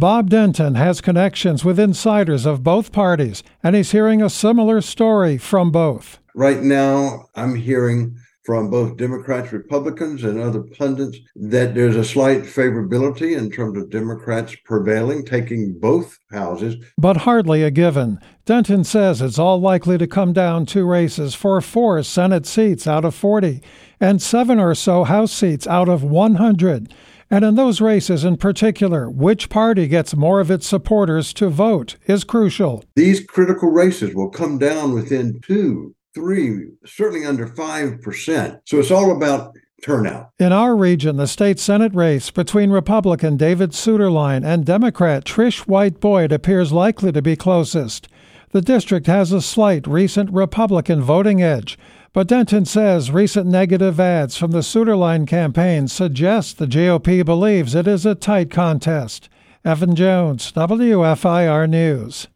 Bob Denton has connections with insiders of both parties, and he's hearing a similar story from both. Right now, I'm hearing from both Democrats, Republicans, and other pundits that there's a slight favorability in terms of Democrats prevailing, taking both houses. But hardly a given. Denton says it's all likely to come down to races for four Senate seats out of 40 and seven or so House seats out of 100. And in those races in particular, which party gets more of its supporters to vote is crucial. These critical races will come down within two, three, certainly under 5%. So it's all about turnout. In our region, the state Senate race between Republican David Suetterlein and Democrat Trish White Boyd appears likely to be closest. The district has a slight recent Republican voting edge, but Denton says recent negative ads from the Suetterlein campaign suggest the GOP believes it is a tight contest. Evan Jones, WFIR News.